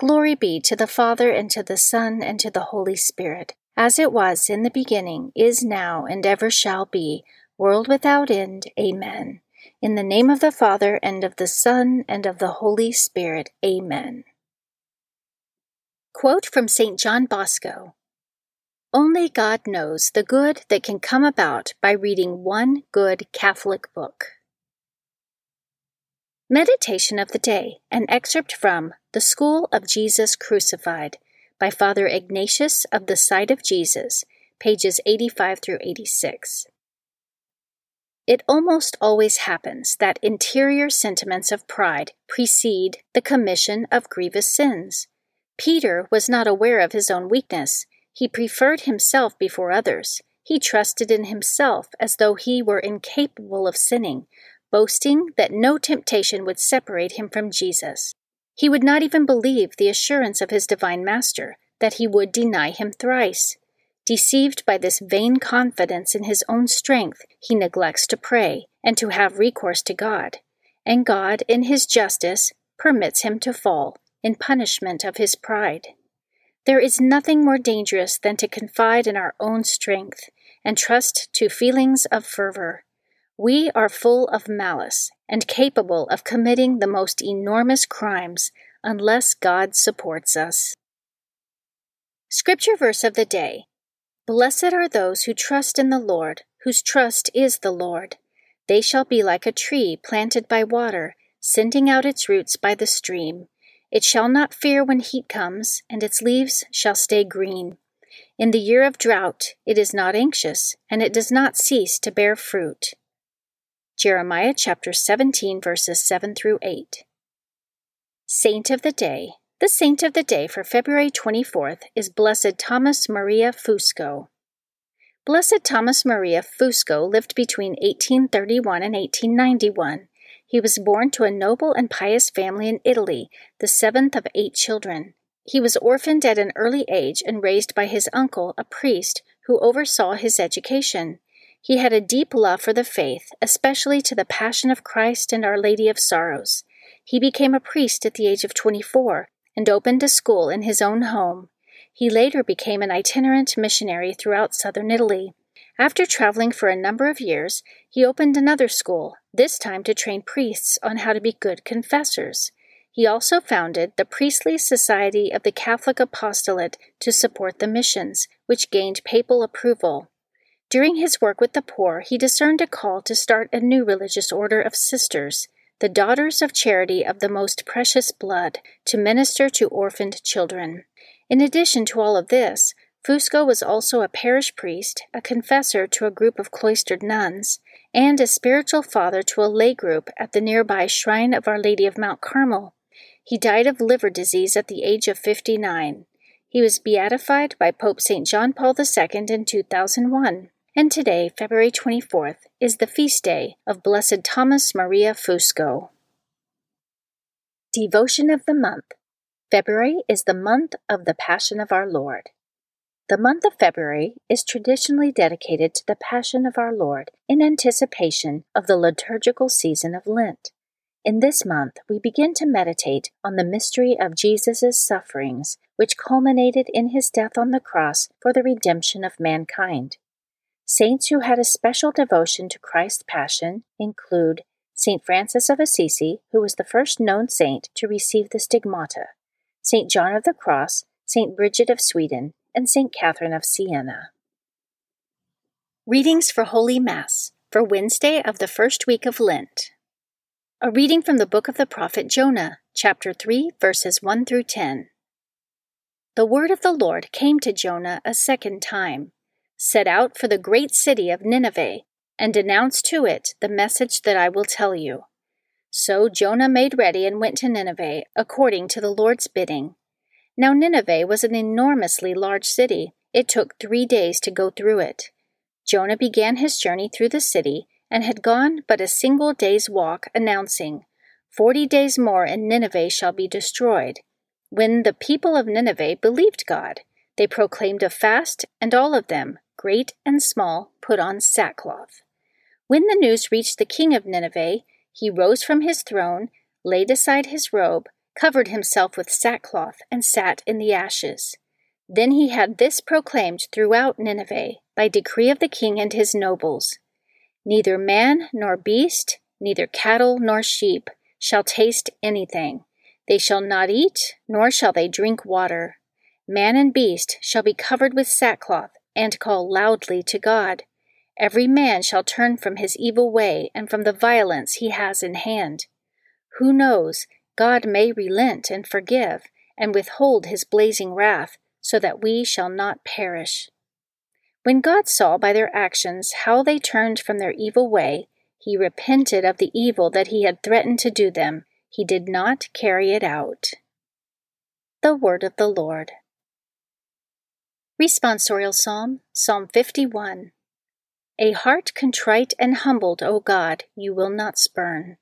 Glory be to the Father, and to the Son, and to the Holy Spirit, as it was in the beginning, is now, and ever shall be, world without end. Amen. In the name of the Father, and of the Son, and of the Holy Spirit. Amen. Quote from St. John Bosco Only God knows the good that can come about by reading one good Catholic book. Meditation of the Day, an excerpt from The School of Jesus Crucified by Father Ignatius of the Side of Jesus, pages 85 through 86. It almost always happens that interior sentiments of pride precede the commission of grievous sins. Peter was not aware of his own weakness. He preferred himself before others. He trusted in himself as though he were incapable of sinning, boasting that no temptation would separate him from Jesus. He would not even believe the assurance of his divine Master that he would deny him thrice. Deceived by this vain confidence in his own strength, he neglects to pray and to have recourse to God. And God, in his justice, permits him to fall in punishment of his pride. There is nothing more dangerous than to confide in our own strength and trust to feelings of fervor. We are full of malice and capable of committing the most enormous crimes unless God supports us. Scripture verse of the day Blessed are those who trust in the Lord, whose trust is the Lord. They shall be like a tree planted by water, sending out its roots by the stream. It shall not fear when heat comes, and its leaves shall stay green. In the year of drought, it is not anxious, and it does not cease to bear fruit. Jeremiah chapter 17, verses 7 through 8. Saint of the Day, the saint of the day for February 24th is Blessed Thomas Maria Fusco. Blessed Thomas Maria Fusco lived between 1831 and 1891. He was born to a noble and pious family in Italy, the seventh of eight children. He was orphaned at an early age and raised by his uncle, a priest, who oversaw his education. He had a deep love for the faith, especially to the Passion of Christ and Our Lady of Sorrows. He became a priest at the age of 24 and opened a school in his own home. He later became an itinerant missionary throughout southern Italy. After traveling for a number of years, he opened another school, this time to train priests on how to be good confessors. He also founded the Priestly Society of the Catholic Apostolate to support the missions, which gained papal approval. During his work with the poor, he discerned a call to start a new religious order of sisters the Daughters of Charity of the Most Precious Blood, to minister to orphaned children. In addition to all of this, Fusco was also a parish priest, a confessor to a group of cloistered nuns, and a spiritual father to a lay group at the nearby Shrine of Our Lady of Mount Carmel. He died of liver disease at the age of 59. He was beatified by Pope St. John Paul II in 2001. And today, February 24th, is the feast day of Blessed Thomas Maria Fusco. Devotion of the Month February is the month of the Passion of our Lord. The month of February is traditionally dedicated to the Passion of our Lord in anticipation of the liturgical season of Lent. In this month, we begin to meditate on the mystery of Jesus' sufferings, which culminated in his death on the cross for the redemption of mankind. Saints who had a special devotion to Christ's Passion include St. Francis of Assisi, who was the first known saint to receive the stigmata, St. John of the Cross, St. Bridget of Sweden, and St. Catherine of Siena. Readings for Holy Mass for Wednesday of the first week of Lent. A reading from the book of the prophet Jonah, chapter 3, verses 1 through 10. The word of the Lord came to Jonah a second time Set out for the great city of Nineveh, and announce to it the message that I will tell you. So Jonah made ready and went to Nineveh, according to the Lord's bidding. Now Nineveh was an enormously large city. It took three days to go through it. Jonah began his journey through the city and had gone but a single day's walk, announcing, Forty days more and Nineveh shall be destroyed. When the people of Nineveh believed God, they proclaimed a fast, and all of them, great and small, put on sackcloth. When the news reached the king of Nineveh, he rose from his throne, laid aside his robe, covered himself with sackcloth, and sat in the ashes. Then he had this proclaimed throughout Nineveh by decree of the king and his nobles Neither man nor beast, neither cattle nor sheep, shall taste anything. They shall not eat, nor shall they drink water. Man and beast shall be covered with sackcloth, and call loudly to God. Every man shall turn from his evil way and from the violence he has in hand. Who knows, God may relent and forgive, and withhold his blazing wrath, so that we shall not perish. When God saw by their actions how they turned from their evil way, he repented of the evil that he had threatened to do them. He did not carry it out. The Word of the Lord. Responsorial Psalm, Psalm 51. A heart contrite and humbled, O God, you will not spurn.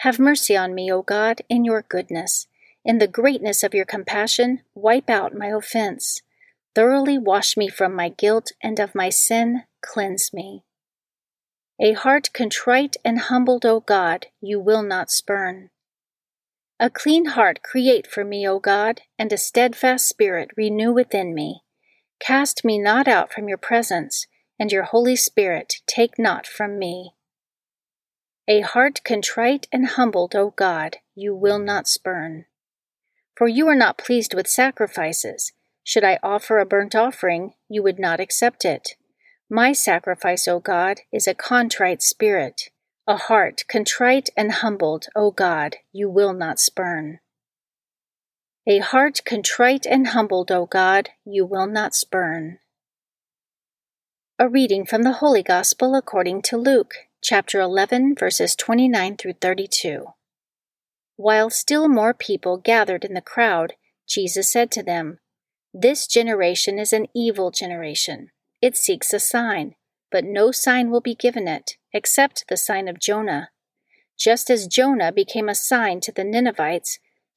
Have mercy on me, O God, in your goodness. In the greatness of your compassion, wipe out my offense. Thoroughly wash me from my guilt, and of my sin cleanse me. A heart contrite and humbled, O God, you will not spurn. A clean heart create for me, O God, and a steadfast spirit renew within me. Cast me not out from your presence, and your Holy Spirit take not from me. A heart contrite and humbled, O God, you will not spurn. For you are not pleased with sacrifices should I offer a burnt offering, you would not accept it. My sacrifice, O God, is a contrite spirit, a heart contrite and humbled, O God, you will not spurn. A heart contrite and humbled, O God, you will not spurn. A reading from the Holy Gospel according to Luke, chapter 11, verses 29 through 32. While still more people gathered in the crowd, Jesus said to them, this generation is an evil generation. It seeks a sign, but no sign will be given it, except the sign of Jonah. Just as Jonah became a sign to the Ninevites,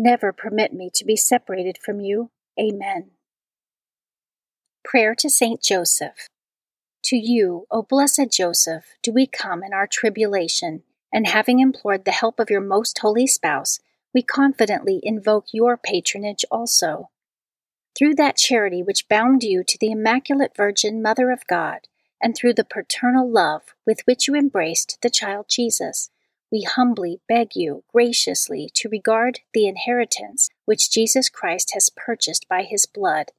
Never permit me to be separated from you. Amen. Prayer to Saint Joseph. To you, O blessed Joseph, do we come in our tribulation, and having implored the help of your most holy spouse, we confidently invoke your patronage also. Through that charity which bound you to the Immaculate Virgin Mother of God, and through the paternal love with which you embraced the child Jesus, we humbly beg you graciously to regard the inheritance which Jesus Christ has purchased by his blood,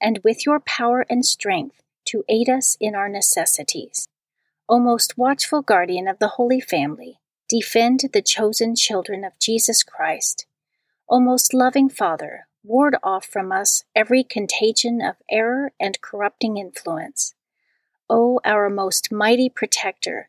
and with your power and strength to aid us in our necessities. O most watchful guardian of the Holy Family, defend the chosen children of Jesus Christ. O most loving Father, ward off from us every contagion of error and corrupting influence. O our most mighty protector,